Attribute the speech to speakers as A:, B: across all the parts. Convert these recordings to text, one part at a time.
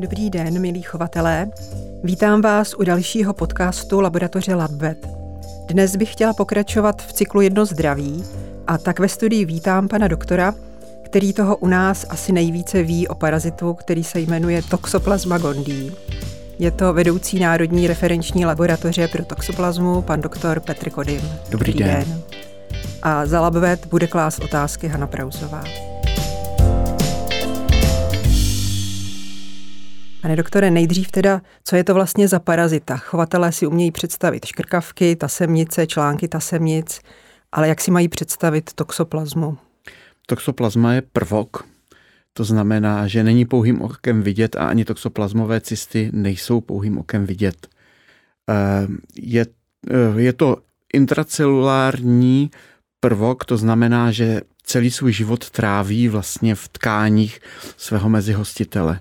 A: Dobrý den, milí chovatelé. Vítám vás u dalšího podcastu Laboratoře LabVet. Dnes bych chtěla pokračovat v cyklu Jedno zdraví a tak ve studii vítám pana doktora, který toho u nás asi nejvíce ví o parazitu, který se jmenuje Toxoplasma gondii. Je to vedoucí Národní referenční laboratoře pro toxoplazmu, pan doktor Petr Kodym.
B: Dobrý, Dobrý den. den.
A: A za LabVet bude klás otázky Hana Prauzová. Pane doktore, nejdřív teda, co je to vlastně za parazita? Chovatelé si umějí představit škrkavky, tasemnice, články tasemnic, ale jak si mají představit toxoplazmu?
B: Toxoplazma je prvok, to znamená, že není pouhým okem vidět a ani toxoplazmové cysty nejsou pouhým okem vidět. Eh, je, eh, je to intracelulární prvok, to znamená, že celý svůj život tráví vlastně v tkáních svého mezihostitele.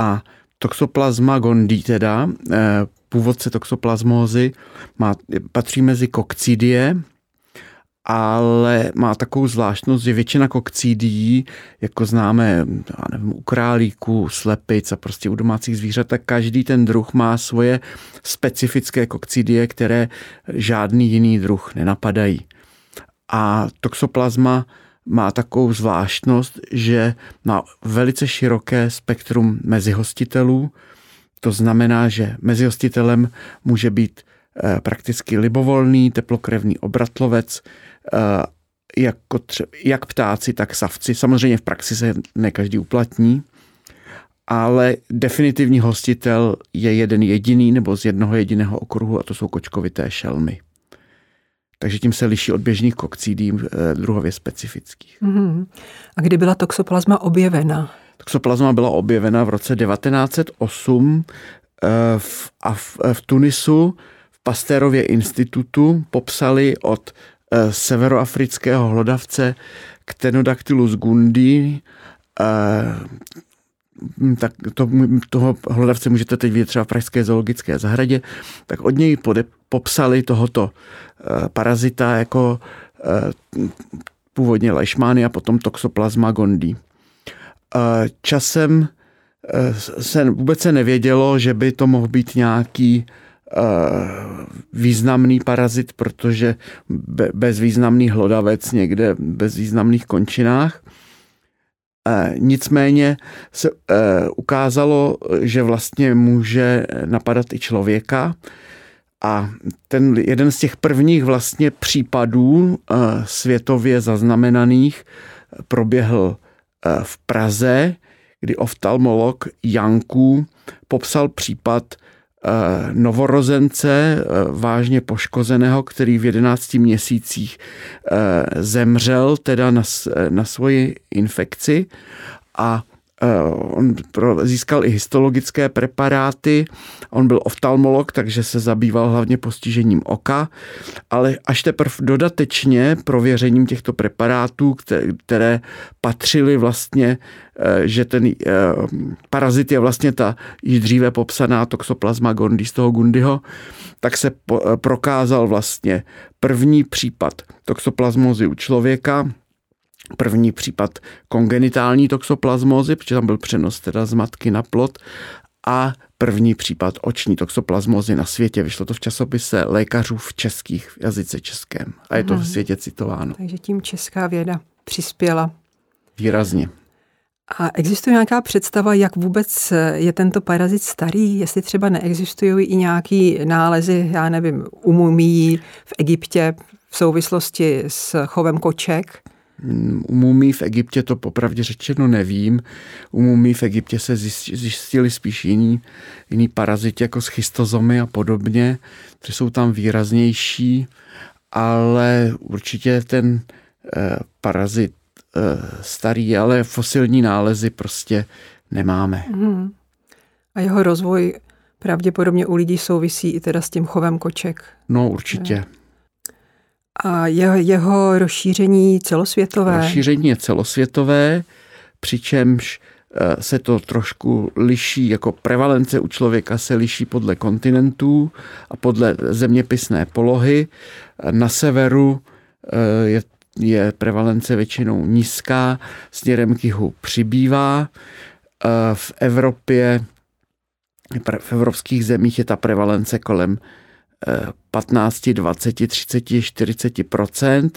B: A toxoplasma gondii teda, eh, původce toxoplasmózy, má, patří mezi kokcidie, ale má takovou zvláštnost, že většina kokcidií, jako známe já nevím, u králíků, slepic a prostě u domácích zvířat, tak každý ten druh má svoje specifické kokcidie, které žádný jiný druh nenapadají. A toxoplasma má takovou zvláštnost, že má velice široké spektrum mezihostitelů. To znamená, že mezihostitelem může být eh, prakticky libovolný, teplokrevný obratlovec, eh, jako tře- jak ptáci, tak savci. Samozřejmě v praxi se ne každý uplatní, ale definitivní hostitel je jeden jediný nebo z jednoho jediného okruhu a to jsou kočkovité šelmy takže tím se liší od běžných kokcidí eh, druhově specifických. Mm-hmm.
A: A kdy byla toxoplazma objevena?
B: Toxoplazma byla objevena v roce 1908 eh, v, a v, eh, v Tunisu v Pastérově institutu popsali od severoafrického hlodavce Ctenodactylus gundi tak to, toho hlodavce můžete teď vidět třeba v Pražské zoologické zahradě, tak od něj pode, popsali tohoto uh, parazita jako uh, původně leishmania, potom toxoplasma gondii. Uh, časem se vůbec se nevědělo, že by to mohl být nějaký významný parazit, protože bezvýznamný hlodavec někde bez významných končinách. Nicméně se ukázalo, že vlastně může napadat i člověka a ten jeden z těch prvních vlastně případů eh, světově zaznamenaných proběhl eh, v Praze, kdy oftalmolog Janků popsal případ eh, novorozence vážně poškozeného, který v 11 měsících zemřel teda na, na svoji infekci. A Eh, on získal i histologické preparáty, on byl oftalmolog, takže se zabýval hlavně postižením oka, ale až teprve dodatečně prověřením těchto preparátů, které patřily vlastně, eh, že ten eh, parazit je vlastně ta již dříve popsaná toxoplasma gondii z toho Gundyho, tak se prokázal vlastně první případ toxoplasmózy u člověka, první případ kongenitální toxoplasmózy, protože tam byl přenos teda z matky na plod a první případ oční toxoplasmózy na světě. Vyšlo to v časopise lékařů v českých v jazyce českém a je to v světě citováno.
A: Takže tím česká věda přispěla.
B: Výrazně.
A: A existuje nějaká představa, jak vůbec je tento parazit starý? Jestli třeba neexistují i nějaký nálezy, já nevím, u mumí v Egyptě v souvislosti s chovem koček?
B: U mumí v Egyptě to popravdě řečeno nevím. U mumí v Egyptě se zjistili spíš jiný, jiný paraziti jako schistozomy a podobně, které jsou tam výraznější, ale určitě ten eh, parazit eh, starý, ale fosilní nálezy prostě nemáme. Hmm.
A: A jeho rozvoj pravděpodobně u lidí souvisí i teda s tím chovem koček.
B: No určitě.
A: Ne? A jeho, jeho rozšíření celosvětové?
B: Rozšíření je celosvětové, přičemž eh, se to trošku liší, jako prevalence u člověka se liší podle kontinentů a podle zeměpisné polohy. Na severu eh, je, je prevalence většinou nízká, směrem k jihu přibývá. v Evropě, v evropských zemích je ta prevalence kolem 15, 20, 30, 40%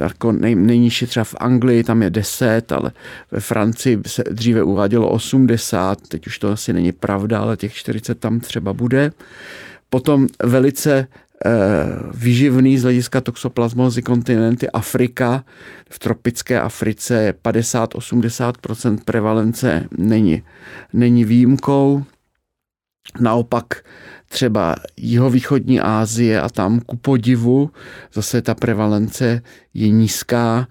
B: jako nej, nejnižší třeba v Anglii, tam je 10, ale ve Francii se dříve uvádělo 80, teď už to asi není pravda, ale těch 40 tam třeba bude. Potom velice eh, vyživný z hlediska toxoplasmozy kontinenty Afrika. V tropické Africe je 50-80% prevalence není, není výjimkou. Naopak třeba jihovýchodní Asie a tam ku podivu zase ta prevalence je nízká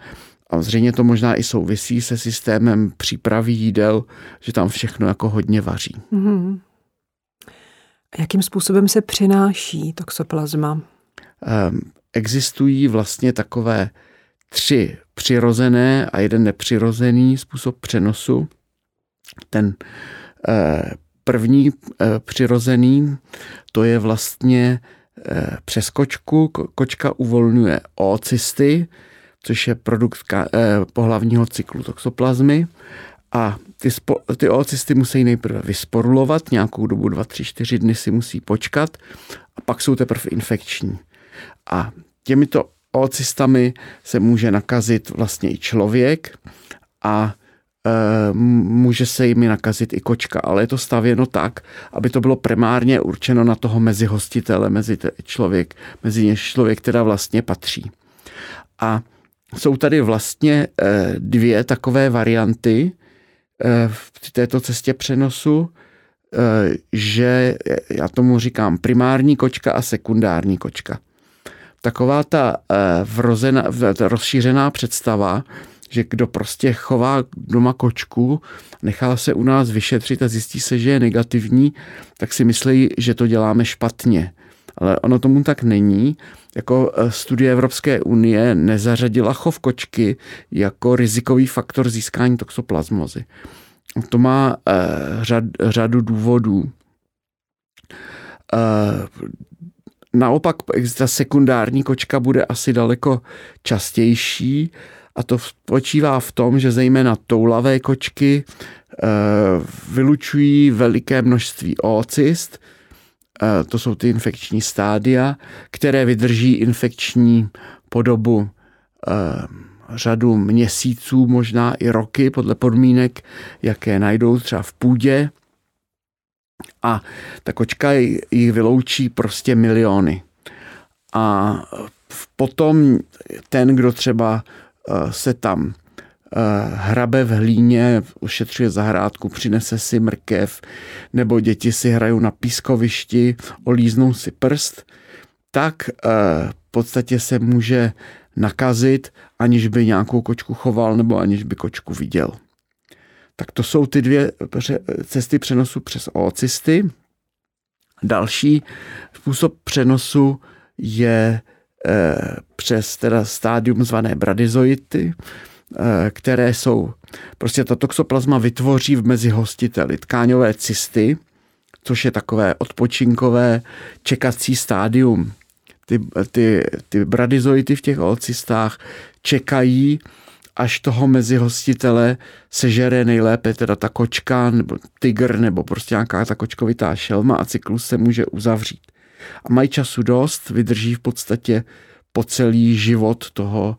B: a zřejmě to možná i souvisí se systémem přípravy jídel, že tam všechno jako hodně vaří. Mm-hmm.
A: Jakým způsobem se přináší toxoplazma?
B: Um, existují vlastně takové tři přirozené a jeden nepřirozený způsob přenosu. Ten eh, První eh, přirozený, to je vlastně eh, přes kočku. Kočka uvolňuje oocysty, což je produkt eh, pohlavního cyklu toxoplazmy. A ty, spo, ty oocysty musí nejprve vysporulovat, nějakou dobu 2, 3, 4 dny si musí počkat a pak jsou teprve infekční. A těmito oocystami se může nakazit vlastně i člověk a může se jimi nakazit i kočka, ale je to stavěno tak, aby to bylo primárně určeno na toho mezihostitele, mezi člověk, mezi něž člověk teda vlastně patří. A jsou tady vlastně eh, dvě takové varianty eh, v této cestě přenosu, že já tomu říkám primární kočka a sekundární kočka. Taková ta vrozená, rozšířená představa, že kdo prostě chová doma kočku, nechá se u nás vyšetřit a zjistí se, že je negativní, tak si myslí, že to děláme špatně. Ale ono tomu tak není. Jako e, studie Evropské unie nezařadila chov kočky jako rizikový faktor získání toxoplasmozy. To má eh, řad, řadu důvodů. Eh, naopak ta sekundární kočka bude asi daleko častější a to spočívá v tom, že zejména toulavé kočky eh, vylučují veliké množství oocyst, eh, to jsou ty infekční stádia, které vydrží infekční podobu eh, řadu měsíců, možná i roky, podle podmínek, jaké najdou třeba v půdě. A ta kočka jich vyloučí prostě miliony. A potom ten, kdo třeba se tam eh, hrabe v hlíně, ušetřuje zahrádku, přinese si mrkev, nebo děti si hrajou na pískovišti, olíznou si prst, tak eh, v podstatě se může nakazit, aniž by nějakou kočku choval nebo aniž by kočku viděl. Tak to jsou ty dvě cesty přenosu přes oocysty. Další způsob přenosu je přes teda stádium zvané bradyzoity, eh, které jsou, prostě ta toxoplazma vytvoří v mezi hostiteli tkáňové cysty, což je takové odpočinkové čekací stádium. Ty, ty, ty bradyzoity v těch olcystách čekají, až toho mezi hostitele sežere nejlépe teda ta kočka nebo tygr nebo prostě nějaká ta kočkovitá šelma a cyklus se může uzavřít a mají času dost, vydrží v podstatě po celý život toho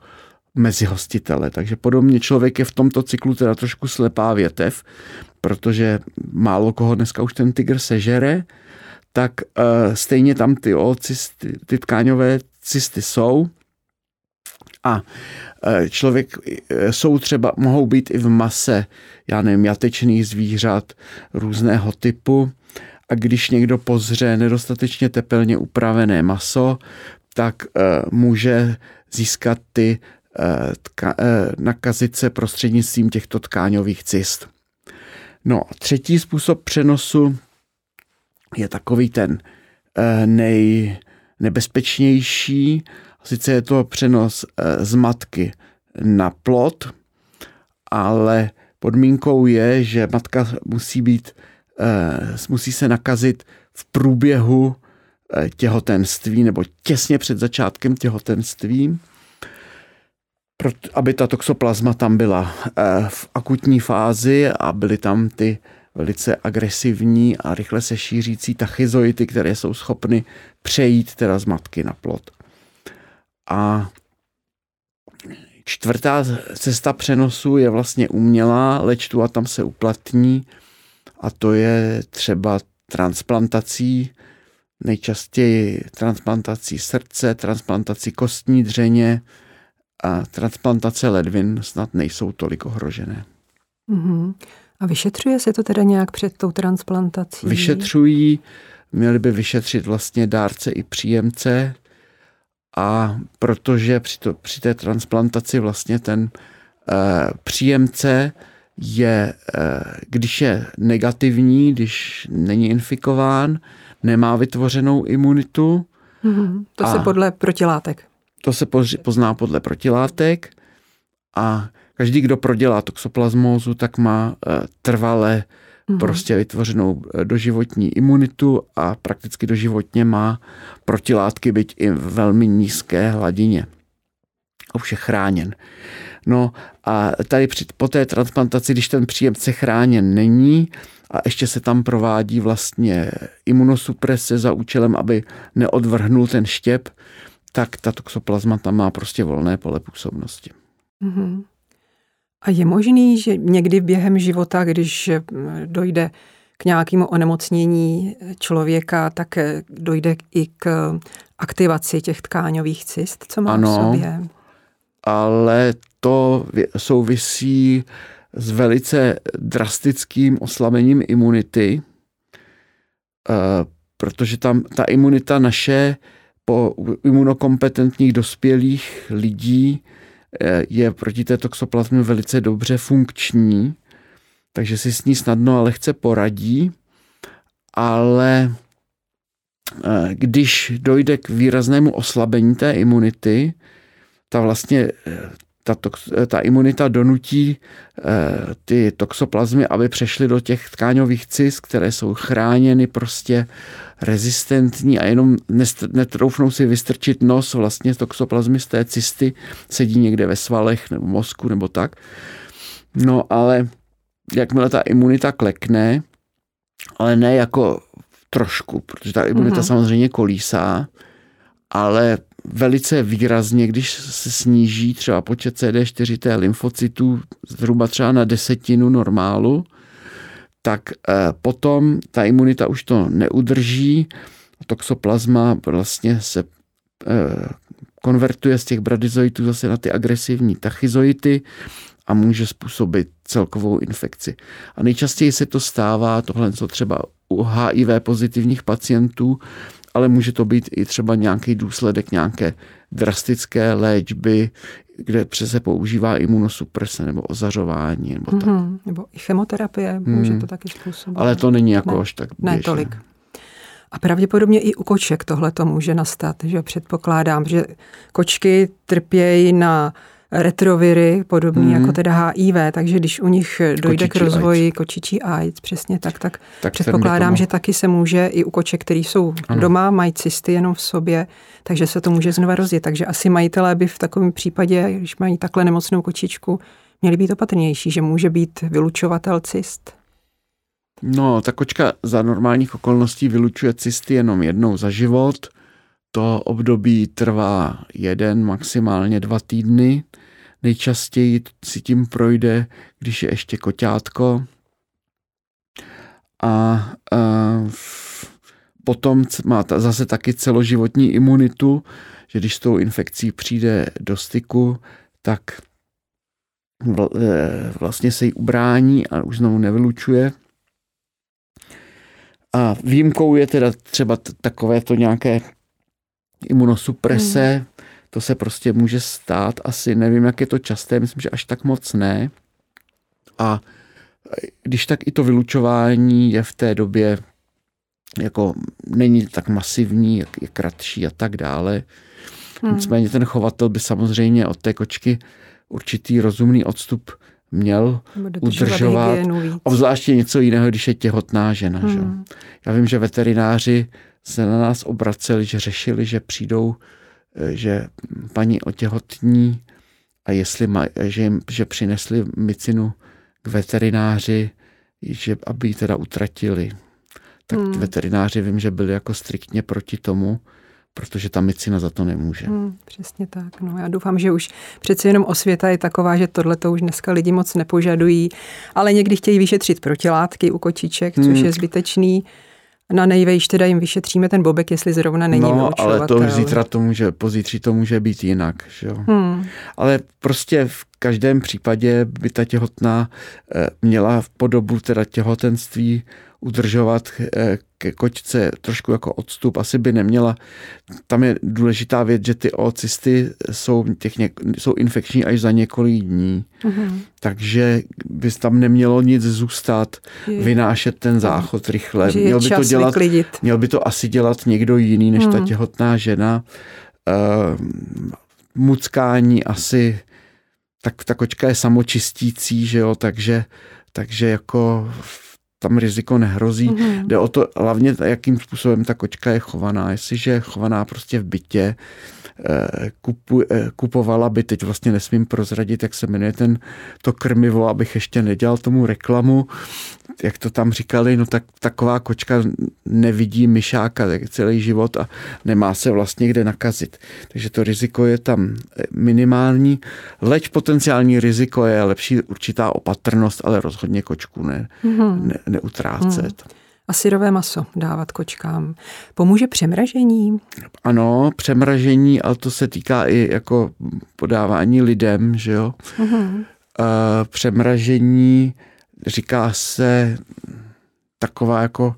B: mezihostitele. Takže podobně člověk je v tomto cyklu teda trošku slepá větev, protože málo koho dneska už ten tygr sežere, tak uh, stejně tam ty ocysty, ty tkáňové cysty jsou a uh, člověk uh, jsou třeba, mohou být i v mase, já nevím, jatečných zvířat různého typu, a když někdo pozře nedostatečně tepelně upravené maso, tak uh, může získat ty uh, tka, uh, nakazit se prostřednictvím těchto tkáňových cyst. No a třetí způsob přenosu je takový ten nejnebezpečnější, sice je to přenos z matky na plod, ale podmínkou je, že matka musí být Eh, musí se nakazit v průběhu eh, těhotenství nebo těsně před začátkem těhotenství. aby ta toxoplazma tam byla eh, v akutní fázi a byly tam ty velice agresivní a rychle se šířící tachyzoity, které jsou schopny přejít teda z matky na plod. A čtvrtá cesta přenosu je vlastně umělá, leč tu a tam se uplatní a to je třeba transplantací, nejčastěji transplantací srdce, transplantací kostní dřeně a transplantace ledvin snad nejsou tolik ohrožené.
A: Mm-hmm. A vyšetřuje se to teda nějak před tou transplantací?
B: Vyšetřují, měli by vyšetřit vlastně dárce i příjemce a protože při, to, při té transplantaci vlastně ten e, příjemce je, e, když je negativní, když není infikován, nemá vytvořenou imunitu.
A: Mm-hmm. To se podle protilátek.
B: To se pozná podle protilátek a každý, kdo prodělá toxoplasmózu, tak má eh, trvale mm-hmm. prostě vytvořenou eh, doživotní imunitu a prakticky doživotně má protilátky, byť i v velmi nízké hladině. A už je chráněn. No a tady při, po té transplantaci, když ten příjemce chráněn není a ještě se tam provádí vlastně imunosuprese za účelem, aby neodvrhnul ten štěp, tak ta toxoplazma tam má prostě volné pole působnosti. Mm-hmm.
A: A je možný, že někdy během života, když eh, dojde k nějakému onemocnění člověka, tak eh, dojde i k aktivaci těch tkáňových cyst, co má ano, v sobě?
B: Ale to souvisí s velice drastickým oslabením imunity, eh, protože tam ta imunita naše po imunokompetentních dospělých lidí Eh, je proti té toxoplazmě velice dobře funkční, takže si s ní snadno a lehce poradí, ale eh, když dojde k výraznému oslabení té imunity, ta vlastně eh, ta, tox, ta imunita donutí ty toxoplazmy, aby přešly do těch tkáňových cyst, které jsou chráněny prostě rezistentní a jenom netroufnou si vystrčit nos vlastně toxoplazmy z té cysty, sedí někde ve svalech nebo mozku nebo tak. No ale jakmile ta imunita klekne, ale ne jako trošku, protože ta imunita mm-hmm. samozřejmě kolísá, ale velice výrazně, když se sníží třeba počet CD4 T lymfocytů zhruba třeba na desetinu normálu, tak eh, potom ta imunita už to neudrží. Toxoplazma vlastně se eh, konvertuje z těch bradyzoitů zase na ty agresivní tachyzoity a může způsobit celkovou infekci. A nejčastěji se to stává, tohle co třeba u HIV pozitivních pacientů, ale může to být i třeba nějaký důsledek nějaké drastické léčby, kde přese používá imunosuprese nebo ozařování. Nebo, tak. Mm-hmm.
A: nebo i chemoterapie mm. může to taky způsobit.
B: Ale to není jako ne, až tak
A: běžné. Ne tolik. A pravděpodobně i u koček tohle to může nastat, že předpokládám, že kočky trpějí na retroviry, podobný mm. jako teda HIV, takže když u nich dojde kočičí k rozvoji AIDS. kočičí AIDS, přesně tak, tak, tak předpokládám, že taky se může i u koček, který jsou ano. doma, mají cysty jenom v sobě, takže se to může znova rozjet. Takže asi majitelé by v takovém případě, když mají takhle nemocnou kočičku, měli být opatrnější, že může být vylučovatel cyst.
B: No, ta kočka za normálních okolností vylučuje cysty jenom jednou za život. To období trvá jeden, maximálně dva týdny. Nejčastěji si tím projde, když je ještě koťátko. A, a potom má ta, zase taky celoživotní imunitu, že když s tou infekcí přijde do styku, tak e, vlastně se jí ubrání a už znovu nevylučuje. A výjimkou je teda třeba takové to nějaké imunosuprese, mm. to se prostě může stát, asi nevím, jak je to časté, myslím, že až tak moc ne. A když tak i to vylučování je v té době jako není tak masivní, jak je kratší a tak dále. Hmm. Nicméně ten chovatel by samozřejmě od té kočky určitý rozumný odstup měl udržovat. Obzvláště něco jiného, když je těhotná žena. Hmm. Že? Já vím, že veterináři se na nás obraceli, že řešili, že přijdou, eh, že paní otěhotní a jestli maj, že, jim, že přinesli mycinu k veterináři, že aby ji teda utratili. Tak hmm. veterináři vím, že byli jako striktně proti tomu, protože ta mycina za to nemůže. Hmm,
A: přesně tak. No, já doufám, že už přece jenom osvěta je taková, že tohle to už dneska lidi moc nepožadují, ale někdy chtějí vyšetřit protilátky u kočiček, což hmm. je zbytečný. Na nejvejš teda jim vyšetříme ten bobek, jestli zrovna není
B: No, ale to už zítra to může, pozítří to může být jinak. Že jo? Hmm. Ale prostě v každém případě by ta těhotná eh, měla v podobu teda těhotenství udržovat eh, ke kočce trošku jako odstup. Asi by neměla. Tam je důležitá věc, že ty oocysty jsou, těch něk, jsou infekční až za několik dní. Mm-hmm. Takže by tam nemělo nic zůstat, je. vynášet ten záchod rychle.
A: Měl by, to dělat, vyklidit.
B: měl by to asi dělat někdo jiný než mm. ta mhm. těhotná žena. Uh, muckání asi tak ta kočka je samočistící, že jo, takže, takže jako tam riziko nehrozí. Mm-hmm. Jde o to hlavně, jakým způsobem ta kočka je chovaná. Jestliže je chovaná prostě v bytě, kupu, eh, kupovala by, teď vlastně nesmím prozradit, jak se jmenuje ten, to krmivo, abych ještě nedělal tomu reklamu, jak to tam říkali, no tak taková kočka nevidí myšáka celý život a nemá se vlastně kde nakazit. Takže to riziko je tam minimální. Leč potenciální riziko je lepší určitá opatrnost, ale rozhodně kočku ne, mm-hmm. ne, neutrácet. Mm.
A: A syrové maso dávat kočkám. Pomůže přemražení?
B: Ano, přemražení, ale to se týká i jako podávání lidem, že jo. Mm-hmm. Uh, přemražení říká se taková jako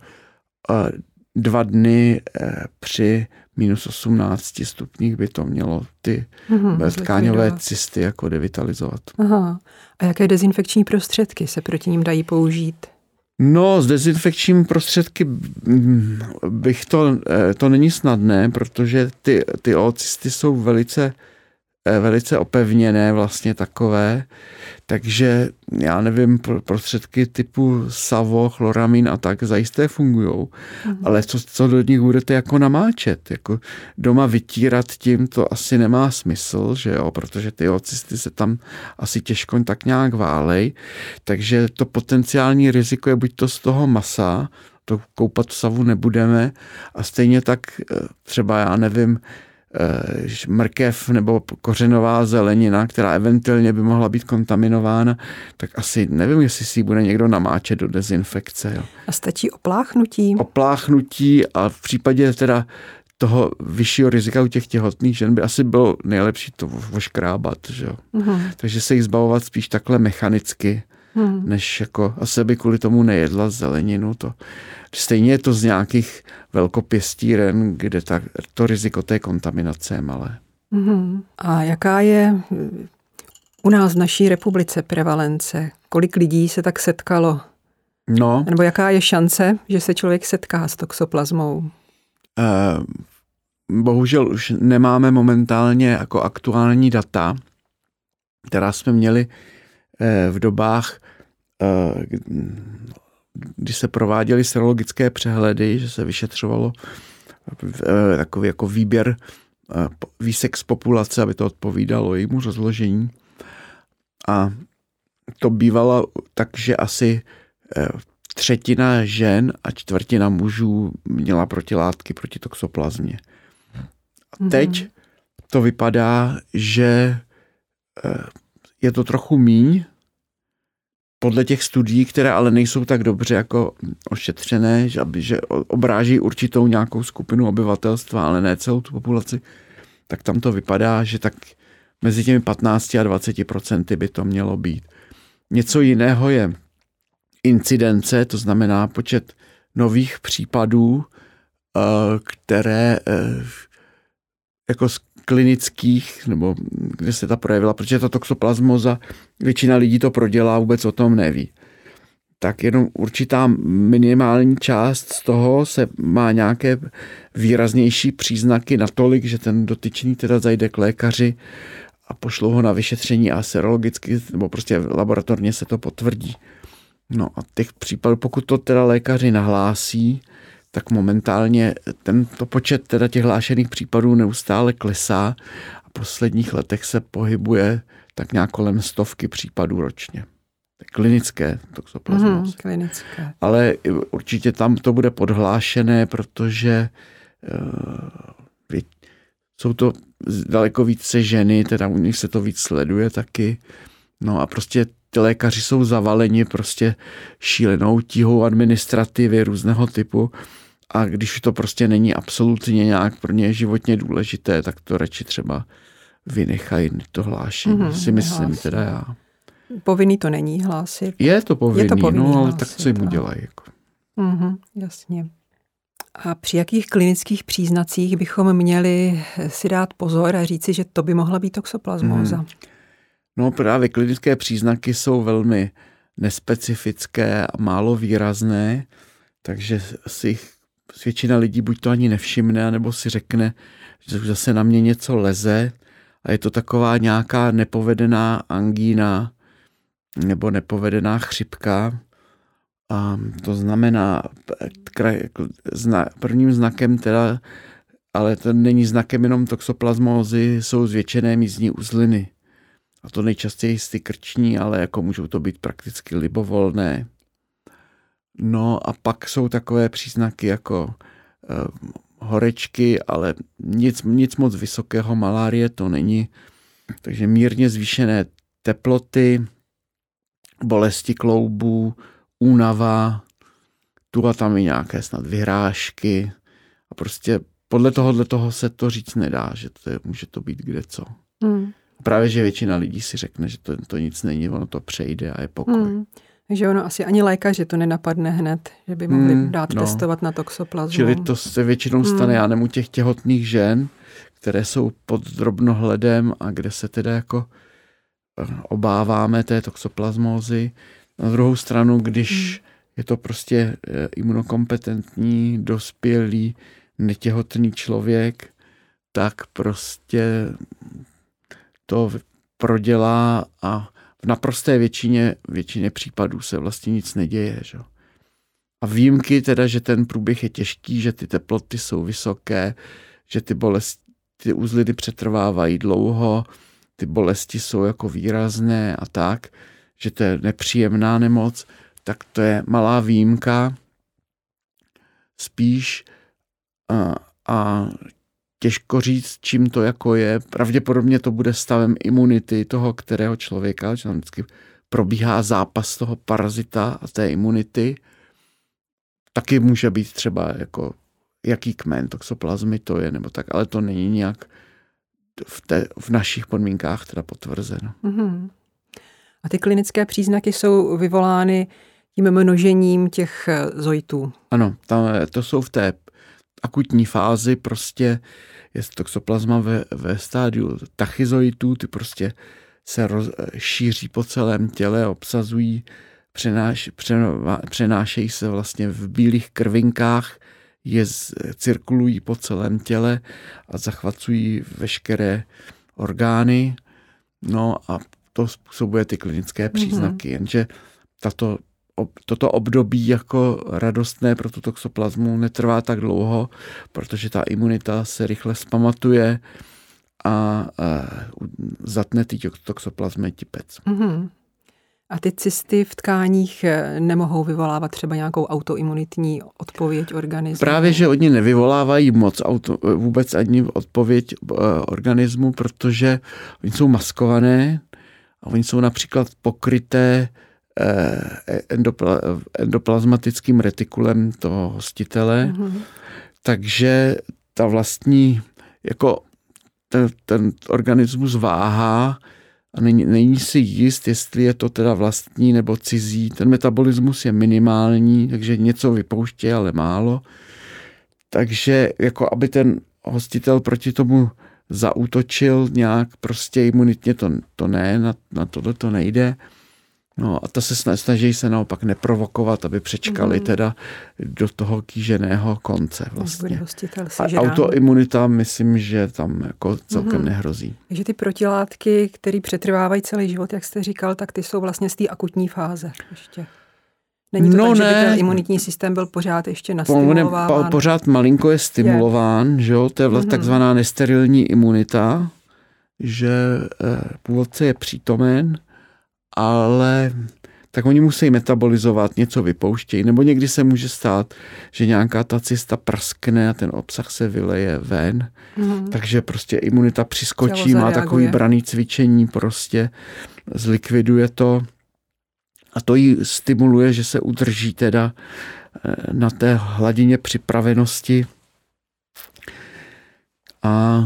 B: dva dny uh, při minus 18 stupních by to mělo ty mm-hmm, tkáňové cysty jako devitalizovat.
A: Aha. A jaké dezinfekční prostředky se proti ním dají použít?
B: No, s dezinfekčními prostředky bych to, eh, to není snadné, protože ty, ty ocysty jsou velice velice opevněné, vlastně takové, takže já nevím, prostředky typu savo, chloramin a tak zajisté fungují, mm-hmm. ale co, co do nich budete jako namáčet, jako doma vytírat tím, to asi nemá smysl, že jo, protože ty ocysty se tam asi těžko tak nějak válej, takže to potenciální riziko je buď to z toho masa, to koupat v savu nebudeme a stejně tak eh, třeba, já nevím, Eh, mrkev nebo kořenová zelenina, která eventuálně by mohla být kontaminována, tak asi nevím, jestli si ji bude někdo namáčet do dezinfekce. Jo.
A: A stačí opláchnutí?
B: Opláchnutí a v případě teda toho vyššího rizika u těch těhotných žen by asi bylo nejlepší to voškrábat. Že? Mm-hmm. Takže se jich zbavovat spíš takhle mechanicky, mm. než jako asi by kvůli tomu nejedla zeleninu. To, Stejně je to z nějakých velkopěstíren, kde ta, to riziko té kontaminace je malé.
A: Mm-hmm. A jaká je u nás v naší republice prevalence? Kolik lidí se tak setkalo? No. Nebo jaká je šance, že se člověk setká s toxoplazmou? Uh,
B: bohužel už nemáme momentálně jako aktuální data, která jsme měli uh, v dobách uh, když se prováděly serologické přehledy, že se vyšetřovalo eh, takový jako výběr eh, výsek z populace, aby to odpovídalo jejímu rozložení. A to bývalo tak, že asi eh, třetina žen a čtvrtina mužů měla protilátky proti toxoplazmě. A mhm. teď to vypadá, že je to trochu míň, podle těch studií, které ale nejsou tak dobře jako ošetřené, že, že obráží určitou nějakou skupinu obyvatelstva, ale ne celou tu populaci, tak tam to vypadá, že tak mezi těmi 15 a 20 procenty by to mělo být. Něco jiného je incidence, to znamená počet nových případů, eh, které eh, jako klinických, nebo kde se ta projevila, protože ta toxoplasmoza, většina lidí to prodělá, vůbec o tom neví. Tak jenom určitá minimální část z toho se má nějaké výraznější příznaky natolik, že ten dotyčný teda zajde k lékaři a pošlou ho na vyšetření a serologicky, nebo prostě laboratorně se to potvrdí. No a těch případů, pokud to teda lékaři nahlásí, tak momentálně tento počet teda těch hlášených případů neustále klesá a v posledních letech se pohybuje tak nějak kolem stovky případů ročně. Klinické toxoplasmózy.
A: Mm, klinické.
B: Ale určitě tam to bude podhlášené, protože uh, jsou to daleko více ženy, teda u nich se to víc sleduje taky. No a prostě ty lékaři jsou zavaleni prostě šílenou tíhou administrativy různého typu a když to prostě není absolutně nějak pro ně životně důležité, tak to radši třeba vynechají to hlášení, mm-hmm, si myslím nehlásí. teda já.
A: Povinný to není hlásit.
B: Je to povinný, Je to povinný no ale tak co jim udělají. Jako.
A: Mm-hmm, jasně. A při jakých klinických příznacích bychom měli si dát pozor a říci, že to by mohla být toxoplasmóza? Mm.
B: No právě klinické příznaky jsou velmi nespecifické a málo výrazné, takže si jich většina lidí buď to ani nevšimne, nebo si řekne, že zase na mě něco leze a je to taková nějaká nepovedená angína nebo nepovedená chřipka. A to znamená, prvním znakem teda, ale to není znakem jenom toxoplasmózy, jsou zvětšené mízní uzliny. A to nejčastěji ty krční, ale jako můžou to být prakticky libovolné. No a pak jsou takové příznaky jako uh, horečky, ale nic, nic moc vysokého malárie to není. Takže mírně zvýšené teploty, bolesti kloubů, únava, tu a tam i nějaké snad vyhrážky. A prostě podle tohohle toho se to říct nedá, že to je, může to být kde co. Hmm. Právě, že většina lidí si řekne, že to, to nic není, ono to přejde a je pokoj. Hmm.
A: Že ono asi ani lékaři to nenapadne hned, že by mohli hmm, dát no. testovat na toxoplasmu.
B: Čili to se většinou stane, hmm. já nemu těch těhotných žen, které jsou pod drobnohledem a kde se teda jako eh, obáváme té toxoplasmózy. Na druhou stranu, když hmm. je to prostě eh, imunokompetentní, dospělý, netěhotný člověk, tak prostě to prodělá a v naprosté většině, většině případů se vlastně nic neděje. Že? A výjimky teda, že ten průběh je těžký, že ty teploty jsou vysoké, že ty bolesti, ty uzliny přetrvávají dlouho, ty bolesti jsou jako výrazné a tak, že to je nepříjemná nemoc, tak to je malá výjimka. Spíš a, a těžko říct, čím to jako je. Pravděpodobně to bude stavem imunity toho, kterého člověka, že tam vždycky probíhá zápas toho parazita a té imunity. Taky může být třeba jako jaký kmen toxoplazmy to je, nebo tak, ale to není nějak v, té, v našich podmínkách teda potvrzeno. Mm-hmm.
A: A ty klinické příznaky jsou vyvolány tím množením těch zojtů.
B: Ano, tam, to jsou v té akutní fázi prostě je toxoplasma ve, ve stádiu tachyzoitů, ty prostě se roz, šíří po celém těle, obsazují, přenáš, přenášejí se vlastně v bílých krvinkách, je cirkulují po celém těle a zachvacují veškeré orgány. No a to způsobuje ty klinické mhm. příznaky, mm-hmm. jenže tato toto období jako radostné pro tu toxoplazmu netrvá tak dlouho, protože ta imunita se rychle zpamatuje a zatne ty toxoplazmy tipec. Mm-hmm.
A: A ty cysty v tkáních eh, nemohou vyvolávat třeba nějakou autoimunitní odpověď organismu?
B: Právě, že oni nevyvolávají moc auto, vůbec ani odpověď eh, organismu, protože oni jsou maskované a oni jsou například pokryté Eh, endoplazmatickým retikulem toho hostitele, mm-hmm. takže ta vlastní, jako ten, ten organismus váhá a není, není si jist, jestli je to teda vlastní nebo cizí. Ten metabolismus je minimální, takže něco vypouští, ale málo. Takže jako aby ten hostitel proti tomu zaútočil nějak prostě imunitně, to, to ne, na, na tohle to nejde. No a to se snaží se naopak neprovokovat, aby přečkali mm. teda do toho kýženého konce vlastně. A autoimunita myslím, že tam jako celkem mm. nehrozí.
A: Takže ty protilátky, které přetrvávají celý život, jak jste říkal, tak ty jsou vlastně z té akutní fáze ještě. Není to no tak, ne. že by ten imunitní systém byl pořád ještě nastimulován?
B: Po, pořád malinko je stimulován, je. že jo? to je vlastně mm-hmm. takzvaná nesterilní imunita, že eh, původce je přítomen, ale tak oni musí metabolizovat, něco vypouštějí, nebo někdy se může stát, že nějaká ta cista praskne a ten obsah se vyleje ven, mm. takže prostě imunita přiskočí, má takový braný cvičení, prostě zlikviduje to. A to ji stimuluje, že se udrží teda eh, na té hladině připravenosti a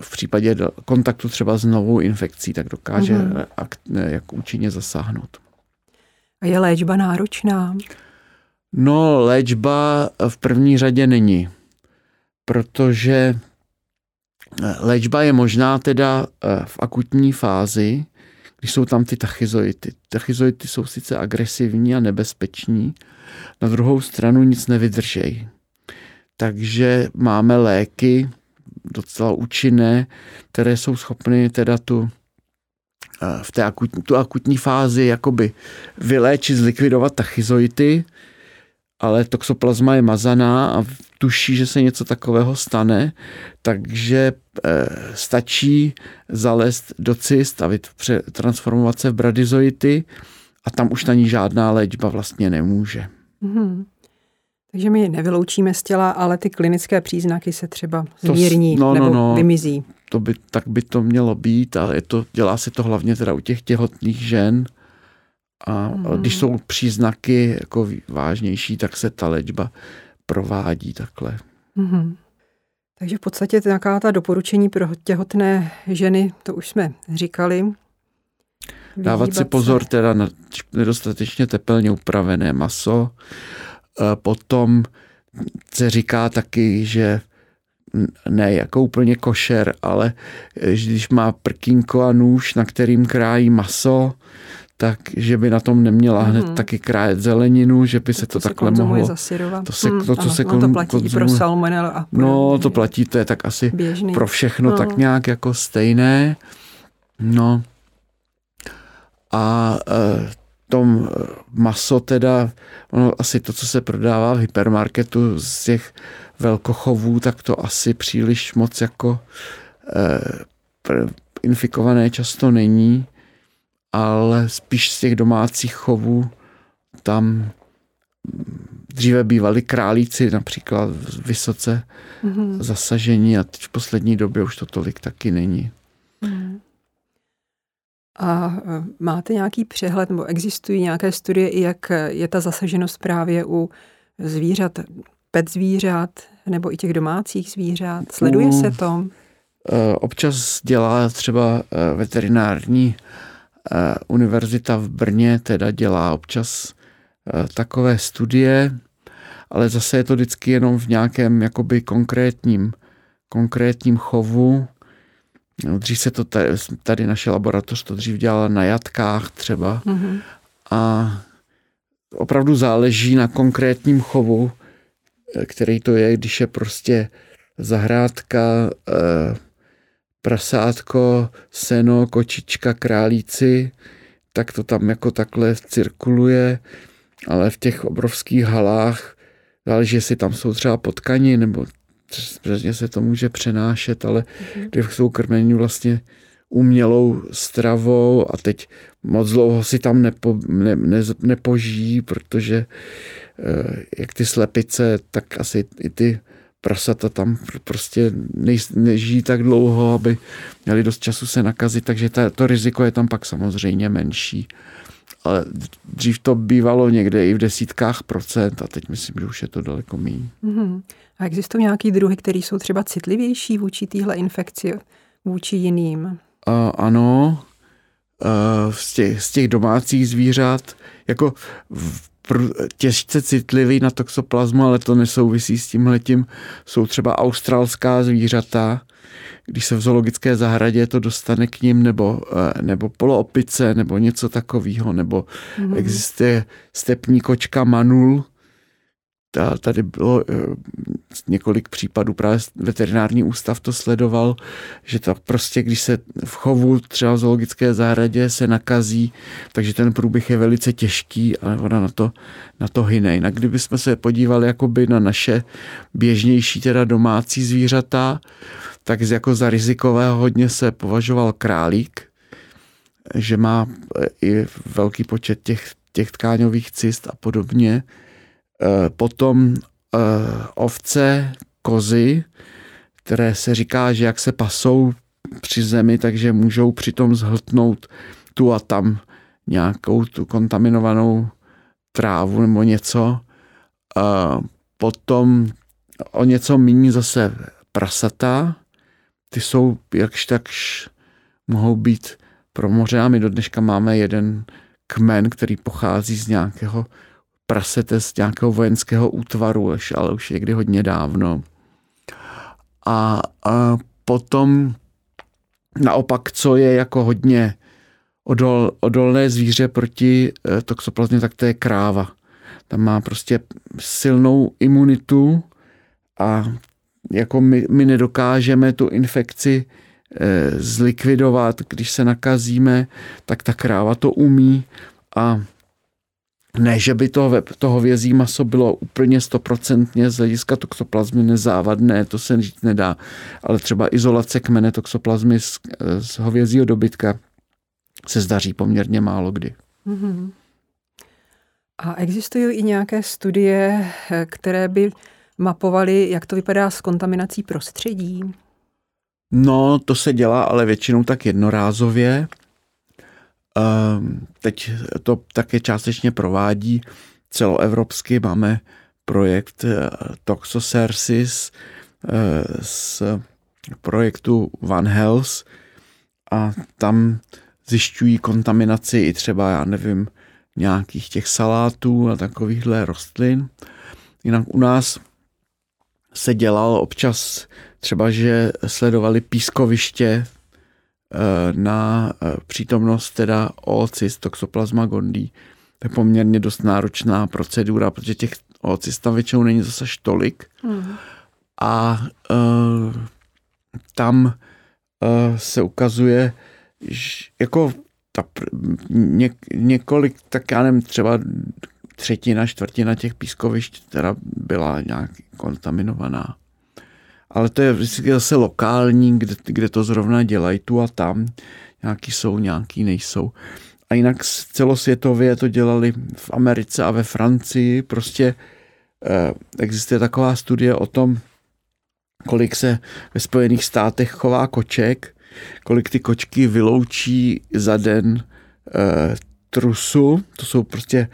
B: v případě kontaktu třeba s novou infekcí, tak dokáže mm-hmm. jak účinně zasáhnout.
A: A je léčba náročná?
B: No, léčba v první řadě není, protože eh, léčba je možná teda eh, v akutní fázi, když jsou tam ty tachyzoity. Tachyzoity jsou sice agresivní a nebezpeční, na druhou stranu nic nevydržejí. Takže máme léky docela účinné, které jsou schopny teda tu eh, v té akutní, tu akutní fázi jakoby vyléčit, zlikvidovat tachyzoity, ale toxoplazma je mazaná a tuší, že se něco takového stane, takže e, stačí zalézt do cyst a transformovat se v bradyzoity a tam už na ní žádná léčba vlastně nemůže. Mm-hmm.
A: Takže my nevyloučíme z těla, ale ty klinické příznaky se třeba zmírní to, no, nebo no, no, vymizí.
B: To by, tak by to mělo být, ale je to, dělá se to hlavně teda u těch těhotných žen. A mm. když jsou příznaky jako vážnější, tak se ta léčba provádí takhle. Mm.
A: Takže v podstatě nějaká ta doporučení pro těhotné ženy, to už jsme říkali.
B: Dávat si pozor se. teda na nedostatečně tepelně upravené maso. Potom se říká taky, že ne jako úplně košer, ale když má prkínko a nůž, na kterým krájí maso, tak že by na tom neměla hned mm. taky krájet zeleninu, že by se to, to takhle mohlo.
A: To, se, mm, to, co se kon, to platí konzumuje. pro salmonelu a
B: No, to platí, to je tak asi běžný. pro všechno no. tak nějak jako stejné. No. A e, tom e, maso teda, ono asi to, co se prodává v hypermarketu z těch velkochovů, tak to asi příliš moc jako e, infikované často není ale spíš z těch domácích chovů tam dříve bývali králíci například vysoce mm-hmm. zasažení a teď v poslední době už to tolik taky není. Mm.
A: A e, máte nějaký přehled, nebo existují nějaké studie, jak je ta zasaženost právě u zvířat, pet zvířat, nebo i těch domácích zvířat? Sleduje se to?
B: E, občas dělá třeba e, veterinární univerzita v Brně teda dělá občas takové studie, ale zase je to vždycky jenom v nějakém jakoby konkrétním, konkrétním chovu. No, dřív se to tady, tady naše laboratoř to dřív dělala na jatkách třeba mm-hmm. a opravdu záleží na konkrétním chovu, eh, který to je, když je prostě zahrádka, prasátko, seno, kočička, králíci, tak to tam jako takhle cirkuluje, ale v těch obrovských halách záleží, jestli tam jsou třeba potkani, nebo přesně se to může přenášet, ale mm-hmm. kde jsou krmení vlastně umělou stravou a teď moc dlouho si tam nepo, ne, ne, nepožijí, protože eh, jak ty slepice, tak asi i ty prasata tam prostě nej, nežijí tak dlouho, aby měli dost času se nakazit, takže ta, to riziko je tam pak samozřejmě menší. Ale dřív to bývalo někde i v desítkách procent a teď myslím, že už je to daleko méně. Mm-hmm.
A: A existují nějaký druhy, které jsou třeba citlivější vůči téhle infekci, vůči jiným? Uh,
B: ano, uh, z, těch, z těch domácích zvířat, jako v těžce citlivý na toxoplazmu, ale to nesouvisí s tímhletím. Jsou třeba australská zvířata, když se v zoologické zahradě to dostane k ním, nebo, eh, nebo poloopice, nebo něco takového, nebo mm-hmm. existuje stepní kočka manul, tady bylo eh, několik případů, právě veterinární ústav to sledoval, že to prostě, když se v chovu třeba v zoologické zahradě se nakazí, takže ten průběh je velice těžký a ona na to, na to hyne. Jinak kdybychom se podívali jakoby na naše běžnější teda domácí zvířata, tak jako za rizikového hodně se považoval králík, že má eh, i velký počet těch, těch tkáňových cyst a podobně. Eh, potom eh, ovce, kozy, které se říká, že jak se pasou při zemi, takže můžou přitom zhltnout tu a tam nějakou tu kontaminovanou trávu nebo něco. Potom o něco méně zase prasata, ty jsou jakž takž mohou být moře a my do dneška máme jeden kmen, který pochází z nějakého prasete, z nějakého vojenského útvaru, ale už někdy hodně dávno. A, a potom naopak, co je jako hodně odol, odolné zvíře proti eh, toxoplazmě, tak to je kráva. Tam má prostě silnou imunitu a jako my, my nedokážeme tu infekci e, zlikvidovat, když se nakazíme, tak ta kráva to umí a ne, že by to, to hovězí maso bylo úplně stoprocentně z hlediska toxoplazmy nezávadné, to se říct nedá, ale třeba izolace kmene toxoplazmy z, z hovězího dobytka se zdaří poměrně málo kdy. Mm-hmm.
A: A existují i nějaké studie, které by mapovali, jak to vypadá s kontaminací prostředí?
B: No, to se dělá, ale většinou tak jednorázově. Ehm, teď to také částečně provádí celoevropsky. Máme projekt eh, Toxosersis eh, z projektu One Health a tam zjišťují kontaminaci i třeba, já nevím, nějakých těch salátů a takovýchhle rostlin. Jinak u nás se dělal občas třeba, že sledovali pískoviště na eh, přítomnost teda oocyst toxoplasma gondii. To je poměrně dost náročná procedura, protože těch oocyst tam většinou není zase tolik. Mm. A uh, tam se ukazuje, že jako ta, ně, několik, tak já nevím, třeba třetina, čtvrtina těch pískovišť teda byla nějak kontaminovaná. Ale to je vždycky zase lokální, kde, kde to zrovna dělají tu a tam. Nějaký jsou, nějaký nejsou. A jinak celosvětově to dělali v Americe a ve Francii. Prostě eh, existuje taková studie o tom, kolik se ve Spojených státech chová koček, kolik ty kočky vyloučí za den eh, trusu. To jsou prostě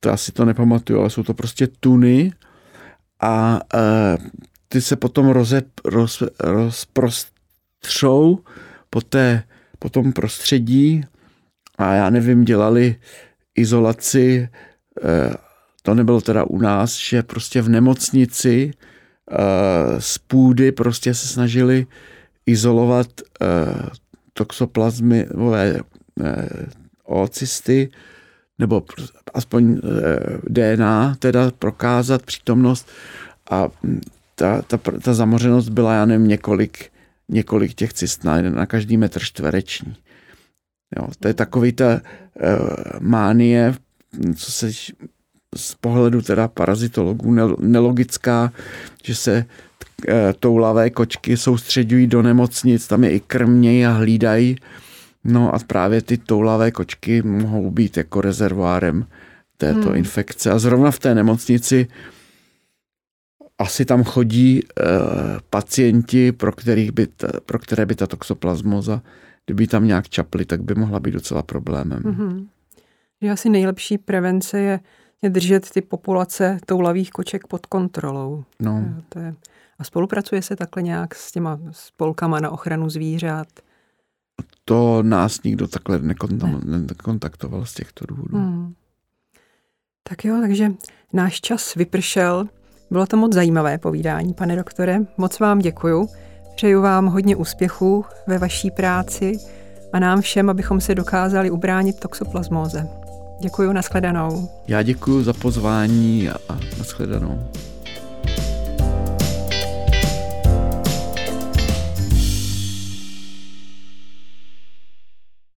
B: to asi to nepamatuju, ale jsou to prostě tuny a e, ty se potom roze, roz, rozprostřou po, té, po tom prostředí a já nevím, dělali izolaci, e, to nebylo teda u nás, že prostě v nemocnici e, z půdy prostě se snažili izolovat e, toxoplazmové e, ocysty, nebo aspoň eh, DNA, teda prokázat přítomnost a ta, ta, ta zamořenost byla, já nevím, několik, několik těch cyst na, na každý metr čtvereční. Jo, to je takový ta uh, mánie, co se z pohledu teda parazitologů nelogická, že se uh, toulavé kočky soustředují do nemocnic, tam je i krmějí a hlídají No a právě ty toulavé kočky mohou být jako rezervoárem této hmm. infekce. A zrovna v té nemocnici asi tam chodí e, pacienti, pro, kterých by ta, pro které by ta toxoplasmoza, kdyby tam nějak čapli, tak by mohla být docela problémem. Mm-hmm.
A: Že asi nejlepší prevence je držet ty populace toulavých koček pod kontrolou. No. To je, a spolupracuje se takhle nějak s těma spolkama na ochranu zvířat?
B: to nás nikdo takhle nekontaktoval z těchto důvodů. Hmm.
A: Tak jo, takže náš čas vypršel. Bylo to moc zajímavé povídání, pane doktore. Moc vám děkuju. Přeju vám hodně úspěchů ve vaší práci a nám všem, abychom se dokázali ubránit toxoplasmóze. Děkuji, nashledanou.
B: Já děkuji za pozvání a nashledanou.